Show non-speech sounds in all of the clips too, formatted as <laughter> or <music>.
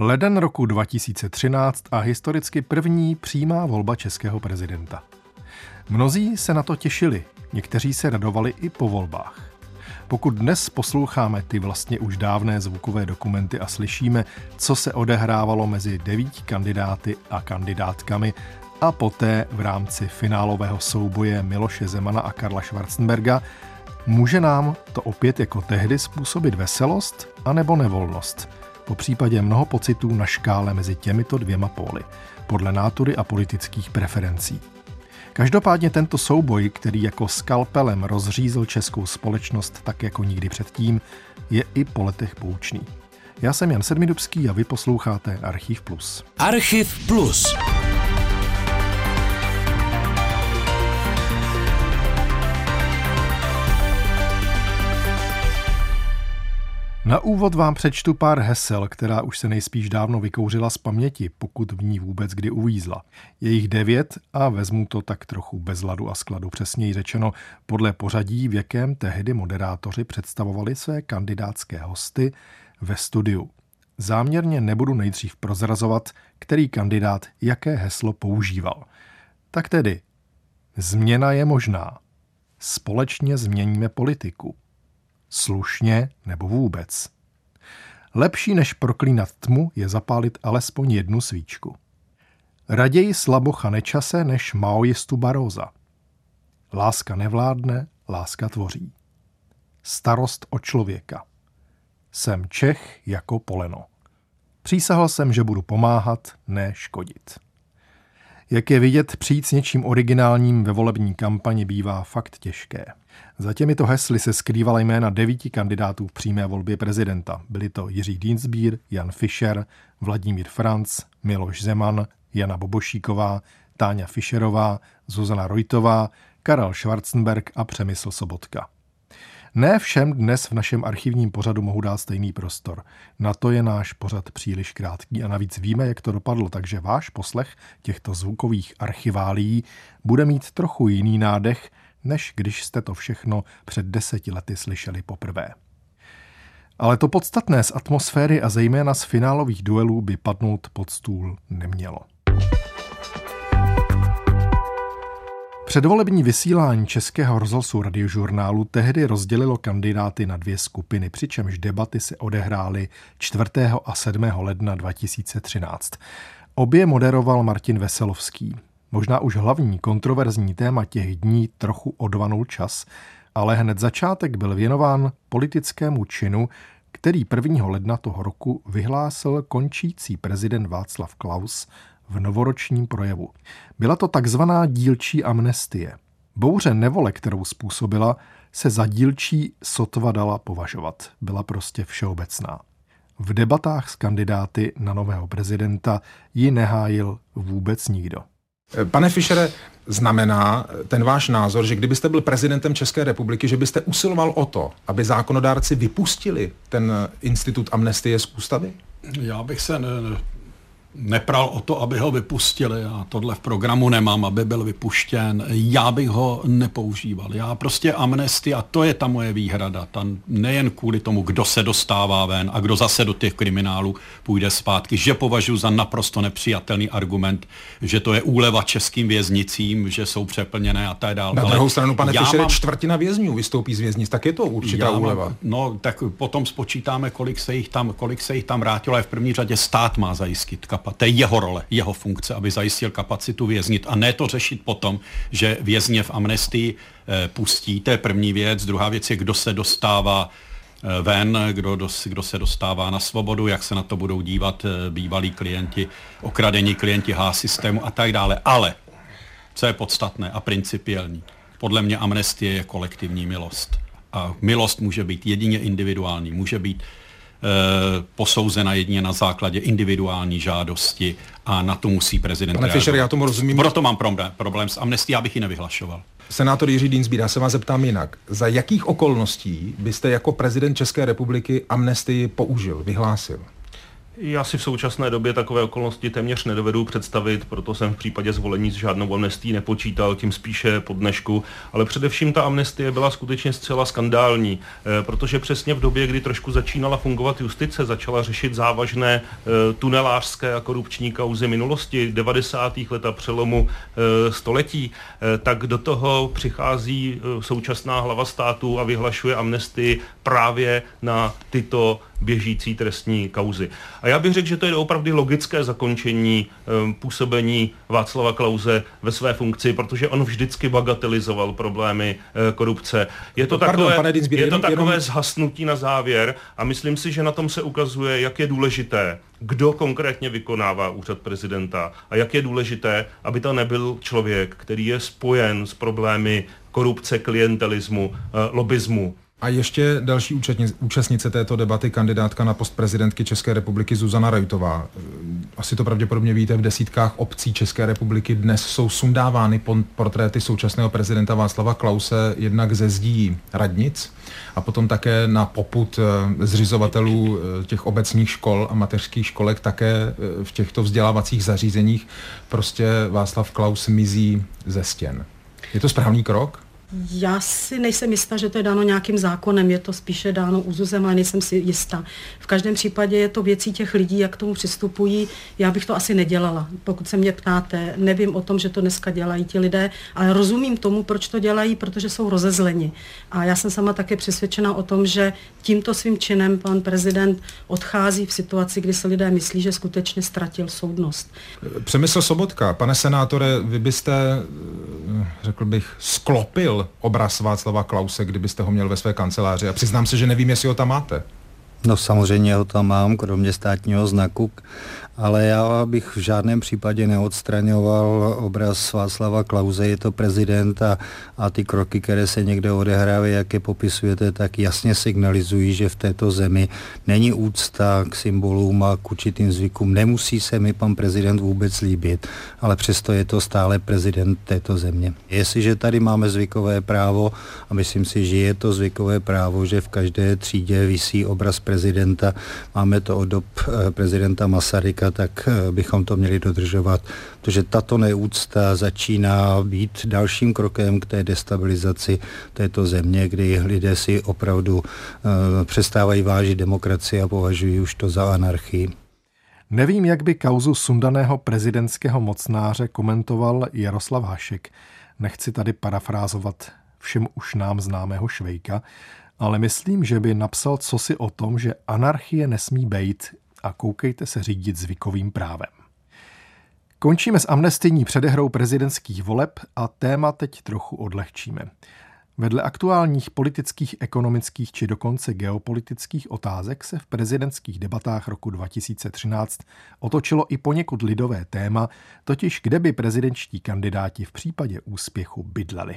Leden roku 2013 a historicky první přímá volba českého prezidenta. Mnozí se na to těšili, někteří se radovali i po volbách. Pokud dnes posloucháme ty vlastně už dávné zvukové dokumenty a slyšíme, co se odehrávalo mezi devíti kandidáty a kandidátkami a poté v rámci finálového souboje Miloše Zemana a Karla Schwarzenberga, může nám to opět jako tehdy způsobit veselost anebo nevolnost. Po případě mnoho pocitů na škále mezi těmito dvěma póly, podle nátury a politických preferencí. Každopádně tento souboj, který jako skalpelem rozřízl českou společnost tak jako nikdy předtím, je i po letech poučný. Já jsem Jan Sedmidubský a vy posloucháte Archiv Plus. Archiv Plus. Na úvod vám přečtu pár hesel, která už se nejspíš dávno vykouřila z paměti, pokud v ní vůbec kdy uvízla. Je jich devět a vezmu to tak trochu bez ladu a skladu, přesněji řečeno podle pořadí, v jakém tehdy moderátoři představovali své kandidátské hosty ve studiu. Záměrně nebudu nejdřív prozrazovat, který kandidát jaké heslo používal. Tak tedy, změna je možná. Společně změníme politiku slušně nebo vůbec. Lepší než proklínat tmu je zapálit alespoň jednu svíčku. Raději slabocha nečase než maojistu Baroza. Láska nevládne, láska tvoří. Starost o člověka. Jsem Čech jako poleno. Přísahal jsem, že budu pomáhat, ne škodit. Jak je vidět, přijít s něčím originálním ve volební kampani bývá fakt těžké. Za těmito hesly se skrývala jména devíti kandidátů v přímé volbě prezidenta. Byli to Jiří Dienstbier, Jan Fischer, Vladimír Franc, Miloš Zeman, Jana Bobošíková, Táňa Fischerová, Zuzana Rojtová, Karel Schwarzenberg a Přemysl Sobotka. Ne všem dnes v našem archivním pořadu mohu dát stejný prostor. Na to je náš pořad příliš krátký a navíc víme, jak to dopadlo, takže váš poslech těchto zvukových archiválí bude mít trochu jiný nádech, než když jste to všechno před deseti lety slyšeli poprvé. Ale to podstatné z atmosféry a zejména z finálových duelů by padnout pod stůl nemělo. Předvolební vysílání Českého rozhlasu radiožurnálu tehdy rozdělilo kandidáty na dvě skupiny, přičemž debaty se odehrály 4. a 7. ledna 2013. Obě moderoval Martin Veselovský. Možná už hlavní kontroverzní téma těch dní trochu odvanul čas, ale hned začátek byl věnován politickému činu, který 1. ledna toho roku vyhlásil končící prezident Václav Klaus v novoročním projevu. Byla to takzvaná dílčí amnestie. Bouře nevole, kterou způsobila, se za dílčí sotva dala považovat. Byla prostě všeobecná. V debatách s kandidáty na nového prezidenta ji nehájil vůbec nikdo. Pane Fischere, znamená ten váš názor, že kdybyste byl prezidentem České republiky, že byste usiloval o to, aby zákonodárci vypustili ten institut amnestie z ústavy? Já bych se ne, nepral o to, aby ho vypustili. a tohle v programu nemám, aby byl vypuštěn. Já bych ho nepoužíval. Já prostě amnesty, a to je ta moje výhrada. Tam nejen kvůli tomu, kdo se dostává ven a kdo zase do těch kriminálů půjde zpátky, že považuji za naprosto nepřijatelný argument, že to je úleva českým věznicím, že jsou přeplněné a tak dále. Na druhou stranu, pane Fischer, mám... čtvrtina vězňů vystoupí z věznic, tak je to určitá já úleva. Mám, no, tak potom spočítáme, kolik se jich tam, kolik se jich tam vrátilo, ale v první řadě stát má zajistit kapacitu. To je jeho role, jeho funkce, aby zajistil kapacitu věznit a ne to řešit potom, že vězně v amnestii eh, pustí. To je první věc. Druhá věc je, kdo se dostává eh, ven, kdo, dos, kdo se dostává na svobodu, jak se na to budou dívat eh, bývalí klienti, okradení klienti H-systému a tak dále. Ale, co je podstatné a principiální, podle mě amnestie je kolektivní milost. A milost může být jedině individuální, může být posouzena jedině na základě individuální žádosti a na to musí prezident Pane Fischer, já tomu rozumím. Proto mám problém, problém s amnestí, abych ji nevyhlašoval. Senátor Jiří Dinsbír, já se vás zeptám jinak. Za jakých okolností byste jako prezident České republiky amnestii použil, vyhlásil? Já si v současné době takové okolnosti téměř nedovedu představit, proto jsem v případě zvolení s žádnou amnestí nepočítal, tím spíše po dnešku. Ale především ta amnestie byla skutečně zcela skandální, eh, protože přesně v době, kdy trošku začínala fungovat justice, začala řešit závažné eh, tunelářské a korupční kauzy minulosti 90. let a přelomu eh, století, tak do toho přichází současná hlava státu a vyhlašuje amnestii právě na tyto běžící trestní kauzy. A já bych řekl, že to je opravdu logické zakončení um, působení Václava Klauze ve své funkci, protože on vždycky bagatelizoval problémy uh, korupce. Je to Pardon, takové, pane Dinsbír, je to takové jenom... zhasnutí na závěr a myslím si, že na tom se ukazuje, jak je důležité, kdo konkrétně vykonává úřad prezidenta a jak je důležité, aby to nebyl člověk, který je spojen s problémy korupce, klientelismu, uh, lobismu. A ještě další účastnice této debaty, kandidátka na post prezidentky České republiky Zuzana Rajtová. Asi to pravděpodobně víte, v desítkách obcí České republiky dnes jsou sundávány portréty současného prezidenta Václava Klause jednak ze zdí radnic a potom také na poput eh, zřizovatelů eh, těch obecních škol a mateřských školek také eh, v těchto vzdělávacích zařízeních prostě Václav Klaus mizí ze stěn. Je to správný krok? Já si nejsem jistá, že to je dáno nějakým zákonem, je to spíše dáno úzuzem, ale nejsem si jistá. V každém případě je to věcí těch lidí, jak k tomu přistupují. Já bych to asi nedělala, pokud se mě ptáte. Nevím o tom, že to dneska dělají ti lidé, ale rozumím tomu, proč to dělají, protože jsou rozezleni. A já jsem sama také přesvědčena o tom, že tímto svým činem pan prezident odchází v situaci, kdy se lidé myslí, že skutečně ztratil soudnost. Přemysl Sobotka, pane senátore, vy byste, řekl bych, sklopil obraz Václava Klause, kdybyste ho měl ve své kanceláři? A přiznám se, že nevím, jestli ho tam máte. No samozřejmě ho tam mám, kromě státního znaku, ale já bych v žádném případě neodstraňoval obraz Václava Klauze, je to prezident a, a ty kroky, které se někde odehrávají, jak je popisujete, tak jasně signalizují, že v této zemi není úcta k symbolům a k určitým zvykům. Nemusí se mi pan prezident vůbec líbit, ale přesto je to stále prezident této země. Jestliže tady máme zvykové právo, a myslím si, že je to zvykové právo, že v každé třídě visí obraz prezidenta, máme to od dob eh, prezidenta Masaryka, tak eh, bychom to měli dodržovat, protože tato neúcta začíná být dalším krokem k té destabilizaci této země, kdy lidé si opravdu uh, přestávají vážit demokracii a považují už to za anarchii. Nevím, jak by kauzu sundaného prezidentského mocnáře komentoval Jaroslav Hašek. Nechci tady parafrázovat všem už nám známého Švejka, ale myslím, že by napsal cosi o tom, že anarchie nesmí být a koukejte se řídit zvykovým právem. Končíme s amnestijní předehrou prezidentských voleb a téma teď trochu odlehčíme. Vedle aktuálních politických, ekonomických či dokonce geopolitických otázek se v prezidentských debatách roku 2013 otočilo i poněkud lidové téma, totiž kde by prezidentští kandidáti v případě úspěchu bydleli.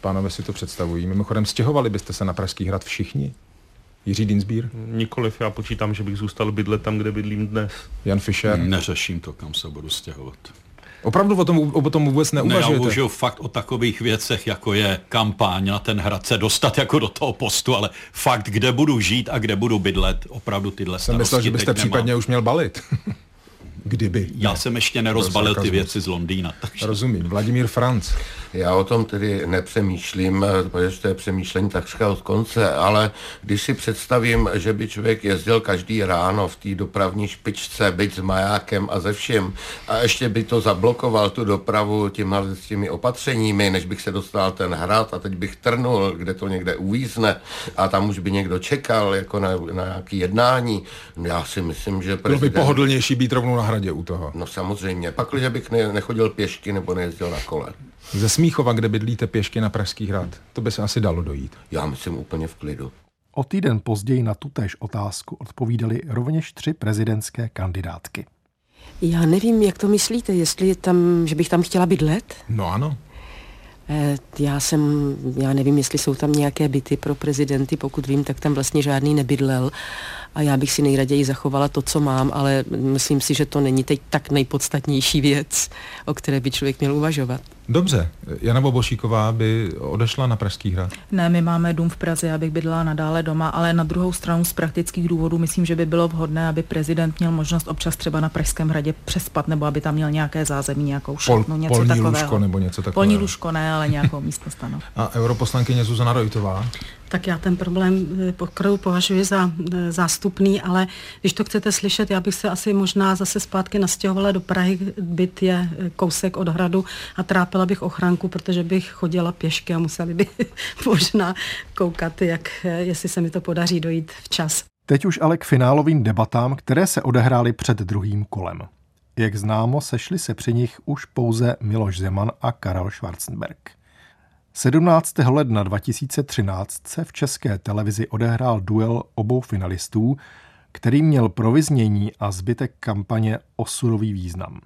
Pánové si to představují. Mimochodem, stěhovali byste se na Pražský hrad všichni? Jiří Dinsbír? Nikoliv, já počítám, že bych zůstal bydlet tam, kde bydlím dnes. Jan Fischer? Neřeším to, kam se budu stěhovat. Opravdu o tom, o tom vůbec neuvažujete? Ne, já uvažuji fakt o takových věcech, jako je kampaň na ten hrad se dostat jako do toho postu, ale fakt, kde budu žít a kde budu bydlet, opravdu tyhle Jsem myslel, že byste případně už měl balit. <laughs> Kdyby. Já ne. jsem ještě nerozbalil ty věci z Londýna. Takže... Rozumím. Vladimír Franc. Já o tom tedy nepřemýšlím, protože to je přemýšlení takřka od konce, ale když si představím, že by člověk jezdil každý ráno v té dopravní špičce, byť s majákem a ze vším, a ještě by to zablokoval tu dopravu těma, s těmi opatřeními, než bych se dostal ten hrad a teď bych trnul, kde to někde uvízne a tam už by někdo čekal jako na, na nějaký jednání. Já si myslím, že prezident... Bylo by pohodlnější být rovnou na hradě u toho. No samozřejmě. Pak, že bych ne, nechodil pěšky nebo nejezdil na kole. Ze Smíchova, kde bydlíte pěšky na Pražský hrad, to by se asi dalo dojít. Já myslím úplně v klidu. O týden později na tutéž otázku odpovídali rovněž tři prezidentské kandidátky. Já nevím, jak to myslíte, jestli tam, že bych tam chtěla bydlet? No ano. Eh, já jsem, já nevím, jestli jsou tam nějaké byty pro prezidenty, pokud vím, tak tam vlastně žádný nebydlel a já bych si nejraději zachovala to, co mám, ale myslím si, že to není teď tak nejpodstatnější věc, o které by člověk měl uvažovat. Dobře, Jana Bobošíková by odešla na Pražský hrad? Ne, my máme dům v Praze, já bych bydlela nadále doma, ale na druhou stranu z praktických důvodů myslím, že by bylo vhodné, aby prezident měl možnost občas třeba na Pražském hradě přespat, nebo aby tam měl nějaké zázemí, nějakou šatnu, Pol, něco polní takového. Lůžko nebo něco takového. Polní lůžko ne, ale nějakou místo stanu. A europoslankyně Zuzana Rojtová? Tak já ten problém eh, pokroju považuji za eh, zástupný, ale když to chcete slyšet, já bych se asi možná zase zpátky nastěhovala do Prahy, byt je eh, kousek od hradu a trápila bych ochranku, protože bych chodila pěšky a museli by <laughs> možná koukat, jak, jestli se mi to podaří dojít včas. Teď už ale k finálovým debatám, které se odehrály před druhým kolem. Jak známo, sešli se při nich už pouze Miloš Zeman a Karel Schwarzenberg. 17. ledna 2013 se v české televizi odehrál duel obou finalistů, který měl pro vyznění a zbytek kampaně osudový význam.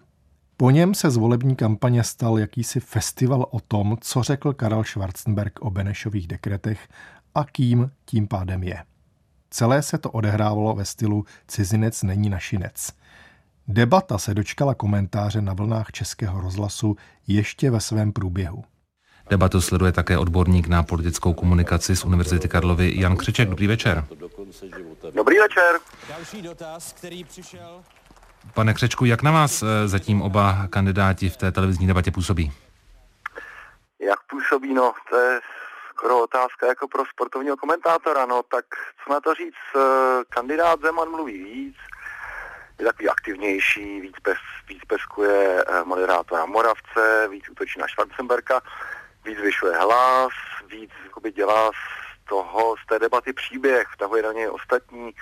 Po něm se z volební kampaně stal jakýsi festival o tom, co řekl Karel Schwarzenberg o Benešových dekretech a kým tím pádem je. Celé se to odehrávalo ve stylu cizinec není našinec. Debata se dočkala komentáře na vlnách českého rozhlasu ještě ve svém průběhu. Debatu sleduje také odborník na politickou komunikaci z Univerzity Karlovy Jan Křeček. Dobrý večer. Dobrý večer. Další dotaz, který přišel. Pane Křečku, jak na vás eh, zatím oba kandidáti v té televizní debatě působí? Jak působí, no, to je skoro otázka jako pro sportovního komentátora, no, tak co na to říct, eh, kandidát Zeman mluví víc, je takový aktivnější, víc, pes, víc peskuje eh, moderátora Moravce, víc útočí na Schwarzenberka, víc zvyšuje hlas, víc jakoby dělá z toho, z té debaty příběh, vtahuje na něj ostatní,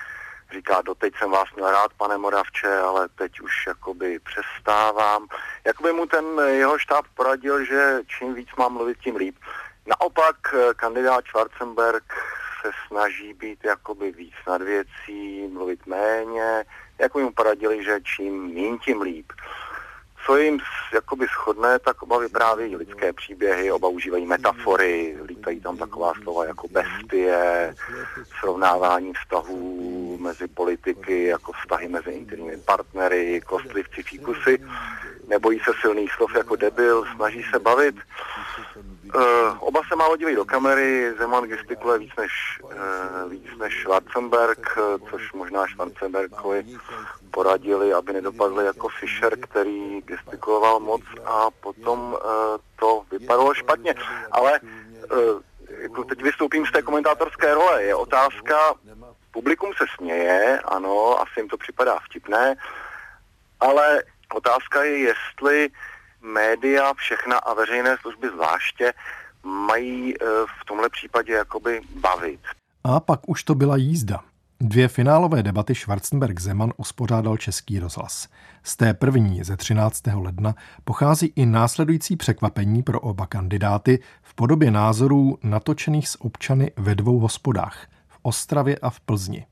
říká, doteď jsem vás měl rád, pane Moravče, ale teď už jakoby přestávám. Jakoby mu ten jeho štáb poradil, že čím víc mám mluvit, tím líp. Naopak eh, kandidát Schwarzenberg se snaží být jakoby víc nad věcí, mluvit méně, jako mu poradili, že čím méně, tím líp co jim jakoby shodné, tak oba vyprávějí lidské příběhy, oba užívají metafory, lítají tam taková slova jako bestie, srovnávání vztahů mezi politiky, jako vztahy mezi intimními partnery, kostlivci, fíkusy, nebojí se silných slov jako debil, snaží se bavit. Uh, oba se málo dívají do kamery, Zeman gestikuluje víc než, uh, víc než Schwarzenberg, uh, což možná Schwarzenbergovi poradili, aby nedopadli jako Fischer, který gestikuloval moc a potom uh, to vypadalo špatně. Ale uh, teď vystoupím z té komentátorské role. Je otázka, publikum se směje, ano, asi jim to připadá vtipné, ale otázka je, jestli média, všechna a veřejné služby zvláště mají uh, v tomhle případě jakoby bavit. A pak už to byla jízda. Dvě finálové debaty Schwarzenberg-Zeman uspořádal Český rozhlas. Z té první ze 13. ledna pochází i následující překvapení pro oba kandidáty v podobě názorů natočených s občany ve dvou hospodách v Ostravě a v Plzni.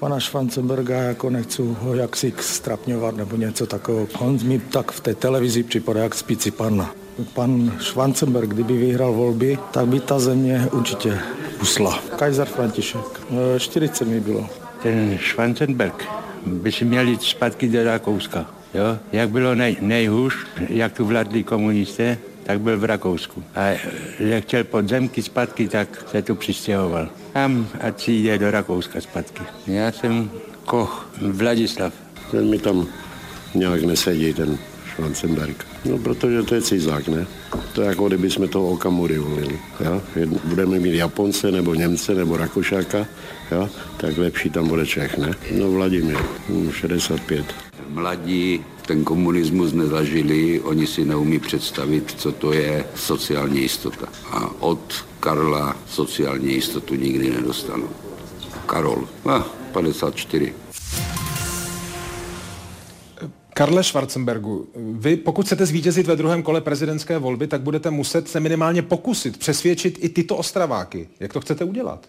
Pana Schwarzenberga jako nechci ho jaksi strapňovat nebo něco takového. On mi tak v té televizi připadá jak spící panna. Pan Schwarzenberg, kdyby vyhrál volby, tak by ta země určitě usla. Kaiser František, 40 mi bylo. Ten Schwarzenberg by si měl jít zpátky do Rakouska. Jo? Jak bylo nej, nejhůř, jak tu vládli komunisté, tak byl v Rakousku. A jak chtěl podzemky zpátky, tak se tu přistěhoval. Tam, ať si jde do Rakouska zpátky. Já jsem Koch, Vladislav. Ten mi tam nějak nesedí, ten Schwarzenberg. No, protože to je cizák, ne? To je jako kdyby jsme toho Okamury volili. Jo? Budeme mít Japonce, nebo Němce, nebo Rakušáka, jo? tak lepší tam bude Čech, ne? No Vladimír, 65. Mladí ten komunismus nezažili, oni si neumí představit, co to je sociální jistota. A od Karla sociální jistotu nikdy nedostanu. Karol, ah, 54. Karle Schwarzenbergu, vy pokud chcete zvítězit ve druhém kole prezidentské volby, tak budete muset se minimálně pokusit přesvědčit i tyto ostraváky. Jak to chcete udělat?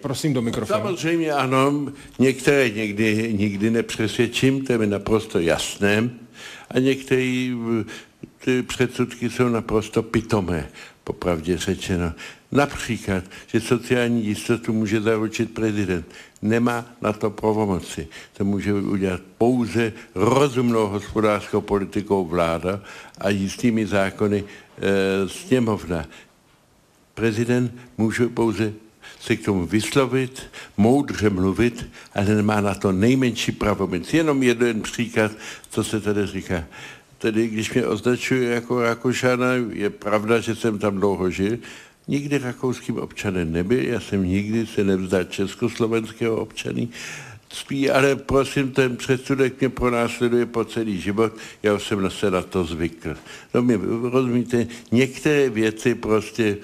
Prosím do mikrofonu. Samozřejmě ano, některé někdy, nikdy nepřesvědčím, to je mi naprosto jasné. A některé ty předsudky jsou naprosto pitomé. popravdě řečeno. Například, že sociální jistotu může zaručit prezident. Nemá na to pravomoci. To může udělat pouze rozumnou hospodářskou politikou vláda a jistými zákony e, sněmovna. Prezident může pouze se k tomu vyslovit, moudře mluvit, ale nemá na to nejmenší pravomoc. Jenom jeden příklad, co se tady říká. Tedy když mě označuje jako Rakušana, je pravda, že jsem tam dlouho žil, nikdy rakouským občanem nebyl, já jsem nikdy se nevzdal československého občany, spí, ale prosím, ten předsudek mě pronásleduje po celý život, já už jsem se na to zvykl. No mě rozumíte, některé věci prostě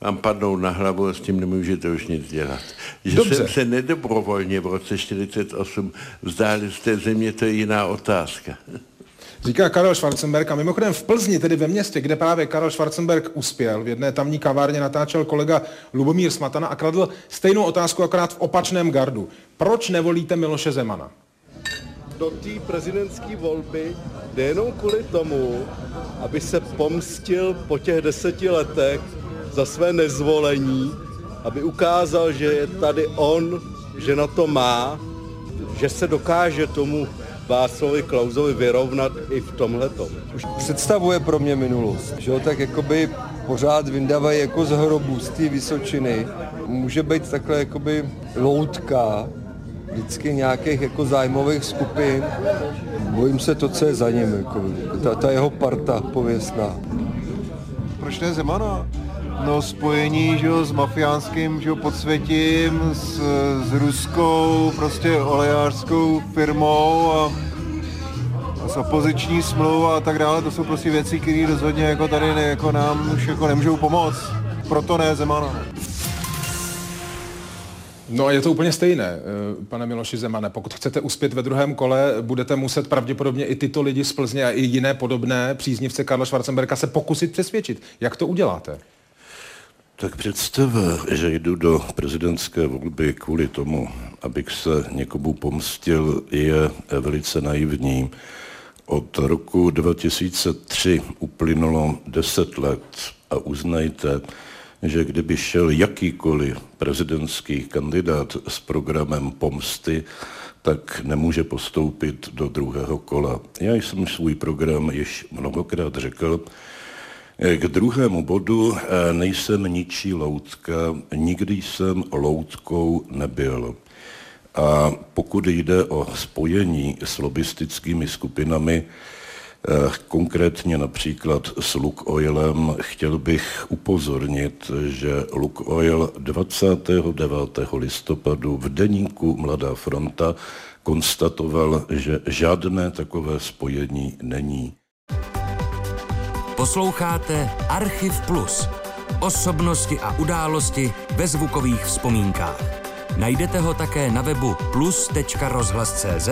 vám padnou na hlavu a s tím nemůžete už nic dělat. Že Dobře. jsem se nedobrovolně v roce 48 vzdálil z té země, to je jiná otázka. Říká Karel Schwarzenberg a mimochodem v Plzni, tedy ve městě, kde právě Karel Schwarzenberg uspěl, v jedné tamní kavárně natáčel kolega Lubomír Smatana a kladl stejnou otázku akorát v opačném gardu. Proč nevolíte Miloše Zemana? Do té prezidentské volby jde jenom kvůli tomu, aby se pomstil po těch deseti letech za své nezvolení, aby ukázal, že je tady on, že na to má, že se dokáže tomu Václavi Klausovi vyrovnat i v tomhle. Už představuje pro mě minulost, že jo, tak jakoby pořád vyndávají jako z hrobu, z té Vysočiny. Může být takhle jakoby loutka, vždycky nějakých jako zájmových skupin. Bojím se to, co je za ním, jako, ta, ta jeho parta pověstná. Proč ne Zemana? No, spojení že jo, s mafiánským že jo, podsvětím, s, s ruskou prostě olejářskou firmou a, a s opoziční smlouvou a tak dále. To jsou prostě věci, které rozhodně jako tady ne, jako nám už jako nemůžou pomoct. Proto ne Zemana. No a je to úplně stejné, eh, pane Miloši Zemane. Pokud chcete uspět ve druhém kole, budete muset pravděpodobně i tyto lidi z Plzně a i jiné podobné příznivce Karla Schwarzenberga se pokusit přesvědčit. Jak to uděláte? Tak představa, že jdu do prezidentské volby kvůli tomu, abych se někomu pomstil, je velice naivní. Od roku 2003 uplynulo 10 let a uznajte, že kdyby šel jakýkoliv prezidentský kandidát s programem pomsty, tak nemůže postoupit do druhého kola. Já jsem svůj program již mnohokrát řekl, k druhému bodu eh, nejsem ničí loutka, nikdy jsem loutkou nebyl. A pokud jde o spojení s lobistickými skupinami, eh, konkrétně například s Luk Oilem, chtěl bych upozornit, že Luk Oil 29. listopadu v deníku Mladá fronta konstatoval, že žádné takové spojení není. Posloucháte Archiv Plus. Osobnosti a události ve zvukových vzpomínkách. Najdete ho také na webu plus.rozhlas.cz,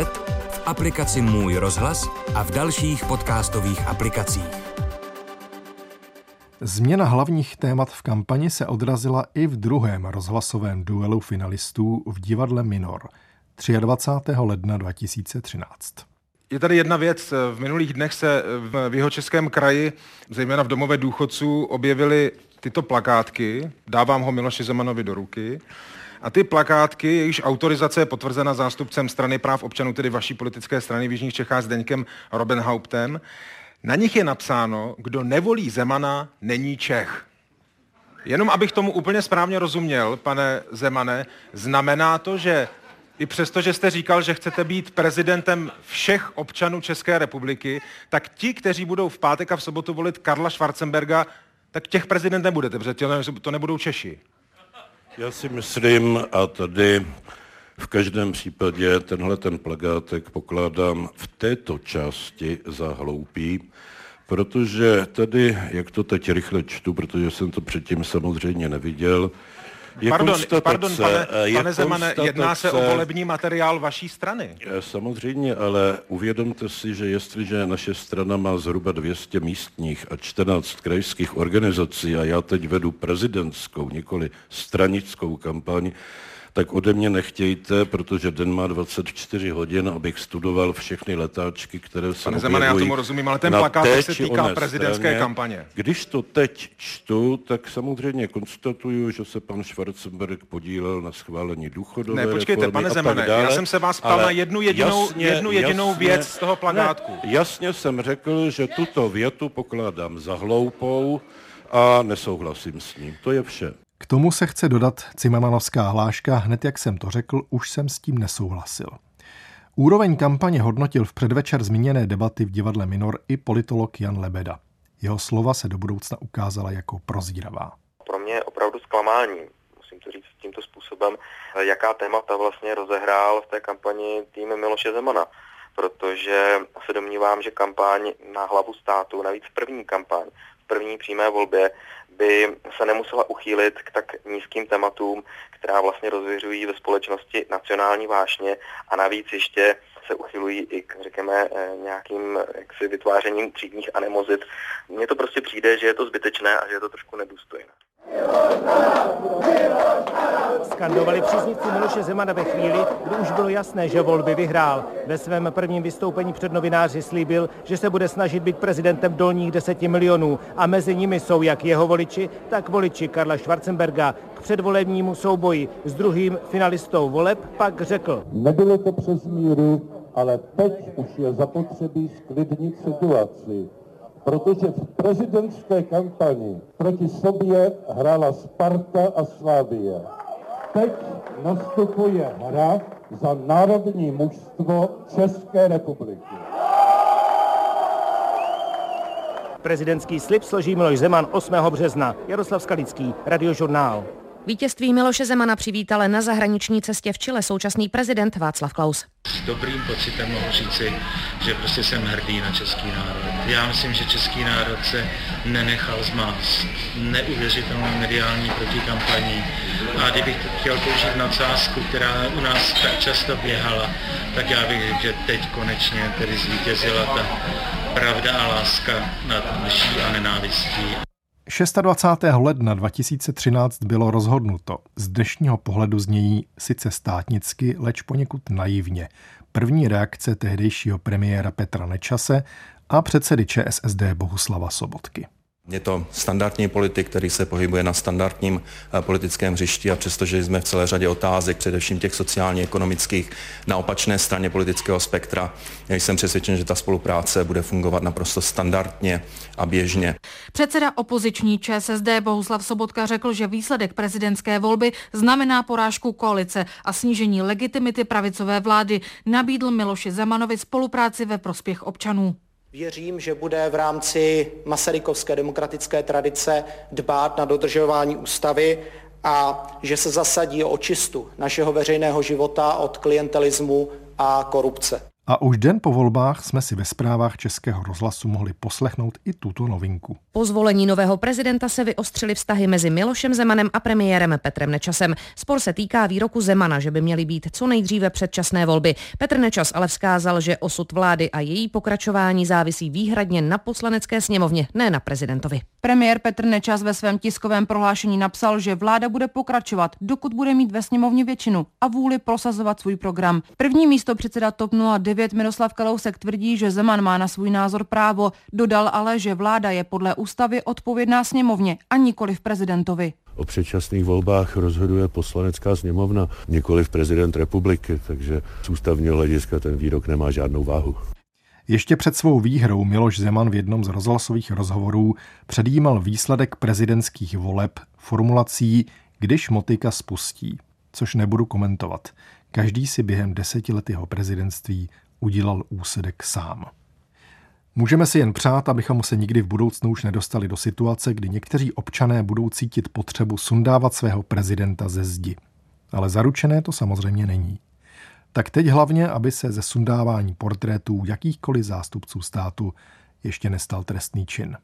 v aplikaci Můj rozhlas a v dalších podcastových aplikacích. Změna hlavních témat v kampani se odrazila i v druhém rozhlasovém duelu finalistů v divadle Minor 23. ledna 2013. Je tady jedna věc. V minulých dnech se v jeho českém kraji, zejména v domové důchodců, objevily tyto plakátky. Dávám ho Miloši Zemanovi do ruky. A ty plakátky, jejichž autorizace je potvrzena zástupcem strany práv občanů, tedy vaší politické strany v Jižních Čechách s Deňkem Robenhauptem, na nich je napsáno, kdo nevolí Zemana, není Čech. Jenom abych tomu úplně správně rozuměl, pane Zemane, znamená to, že i přesto, že jste říkal, že chcete být prezidentem všech občanů České republiky, tak ti, kteří budou v pátek a v sobotu volit Karla Schwarzenberga, tak těch prezident nebudete, protože to nebudou Češi. Já si myslím, a tady v každém případě tenhle ten plagátek pokládám v této části za hloupý, protože tady, jak to teď rychle čtu, protože jsem to předtím samozřejmě neviděl, je pardon, pardon, pane, je pane Zemane, jedná se o volební materiál vaší strany. Eh, samozřejmě, ale uvědomte si, že jestliže naše strana má zhruba 200 místních a 14 krajských organizací a já teď vedu prezidentskou, nikoli stranickou kampaň, tak ode mě nechtějte, protože den má 24 hodin, abych studoval všechny letáčky, které se Pane Zemane, já tomu rozumím, ale ten plakát se týká prezidentské straně. kampaně. Když to teď čtu, tak samozřejmě konstatuju, že se pan Schwarzenberg podílel na schválení důchodové Ne, počkejte, pane Zemane, dále, já jsem se vás ptal na jednu jedinou, jasně, jednu jedinou jasně, věc z toho plakátku. Ne, jasně jsem řekl, že tuto větu pokládám za hloupou a nesouhlasím s ním. To je vše. K tomu se chce dodat Cimamanovská hláška, hned jak jsem to řekl, už jsem s tím nesouhlasil. Úroveň kampaně hodnotil v předvečer zmíněné debaty v divadle Minor i politolog Jan Lebeda. Jeho slova se do budoucna ukázala jako prozíravá. Pro mě je opravdu zklamání, musím to říct tímto způsobem, jaká témata vlastně rozehrál v té kampani tým Miloše Zemana. Protože se domnívám, že kampaň na hlavu státu, navíc první kampaň, v první přímé volbě, by se nemusela uchýlit k tak nízkým tématům, která vlastně rozvěřují ve společnosti nacionální vášně a navíc ještě se uchylují i k, řekněme, nějakým jaksi vytvářením třídních animozit. Mně to prostě přijde, že je to zbytečné a že je to trošku nedůstojné. Skandovali příznivci Miloše Zemana ve chvíli, kdy už bylo jasné, že volby vyhrál. Ve svém prvním vystoupení před novináři slíbil, že se bude snažit být prezidentem dolních deseti milionů a mezi nimi jsou jak jeho voliči, tak voliči Karla Schwarzenberga. K předvolebnímu souboji s druhým finalistou voleb pak řekl. Nebylo to přes míru, ale teď už je zapotřebí sklidnit situaci protože v prezidentské kampani proti sobě hrála Sparta a Slávie. Teď nastupuje hra za národní mužstvo České republiky. Prezidentský slib složí Miloš Zeman 8. března. Jaroslav Skalický, Radiožurnál. Vítězství Miloše Zemana přivítale na zahraniční cestě v Chile současný prezident Václav Klaus. S dobrým pocitem mohu říci, že prostě jsem hrdý na český národ. Já myslím, že český národ se nenechal zmást neuvěřitelnou mediální protikampaní. A kdybych chtěl použít nadsázku, která u nás tak často běhala, tak já bych řekl, že teď konečně tedy zvítězila ta pravda a láska nad lží a nenávistí. 26. ledna 2013 bylo rozhodnuto. Z dnešního pohledu znějí sice státnicky, leč poněkud naivně. První reakce tehdejšího premiéra Petra Nečase a předsedy ČSSD Bohuslava Sobotky. Je to standardní politik, který se pohybuje na standardním politickém hřišti a přestože jsme v celé řadě otázek, především těch sociálně-ekonomických, na opačné straně politického spektra, jsem přesvědčen, že ta spolupráce bude fungovat naprosto standardně a běžně. Předseda opoziční ČSSD Bohuslav Sobotka řekl, že výsledek prezidentské volby znamená porážku koalice a snížení legitimity pravicové vlády. Nabídl Miloši Zemanovi spolupráci ve prospěch občanů. Věřím, že bude v rámci masarykovské demokratické tradice dbát na dodržování ústavy a že se zasadí o očistu našeho veřejného života od klientelismu a korupce. A už den po volbách jsme si ve zprávách Českého rozhlasu mohli poslechnout i tuto novinku. Po zvolení nového prezidenta se vyostřily vztahy mezi Milošem Zemanem a premiérem Petrem Nečasem. Spor se týká výroku Zemana, že by měly být co nejdříve předčasné volby. Petr Nečas ale vzkázal, že osud vlády a její pokračování závisí výhradně na poslanecké sněmovně, ne na prezidentovi. Premiér Petr Nečas ve svém tiskovém prohlášení napsal, že vláda bude pokračovat, dokud bude mít ve sněmovně většinu a vůli prosazovat svůj program. První místo předseda TOP 09 Miroslav Kalousek tvrdí, že Zeman má na svůj názor právo, dodal ale, že vláda je podle ústavy odpovědná sněmovně a nikoli v prezidentovi. O předčasných volbách rozhoduje poslanecká sněmovna, nikoli v prezident republiky, takže z ústavního hlediska ten výrok nemá žádnou váhu. Ještě před svou výhrou Miloš Zeman v jednom z rozhlasových rozhovorů předjímal výsledek prezidentských voleb formulací když motika spustí, což nebudu komentovat. Každý si během deseti let jeho prezidentství udělal úsedek sám. Můžeme si jen přát, abychom se nikdy v budoucnu už nedostali do situace, kdy někteří občané budou cítit potřebu sundávat svého prezidenta ze zdi. Ale zaručené to samozřejmě není. Tak teď hlavně, aby se ze sundávání portrétů jakýchkoliv zástupců státu ještě nestal trestný čin.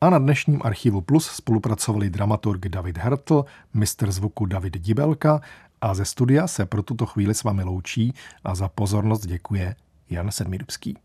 A na dnešním Archivu Plus spolupracovali dramaturg David Hertl, mistr zvuku David Dibelka a ze studia se pro tuto chvíli s vámi loučí a za pozornost děkuje Jan Sedmidubský.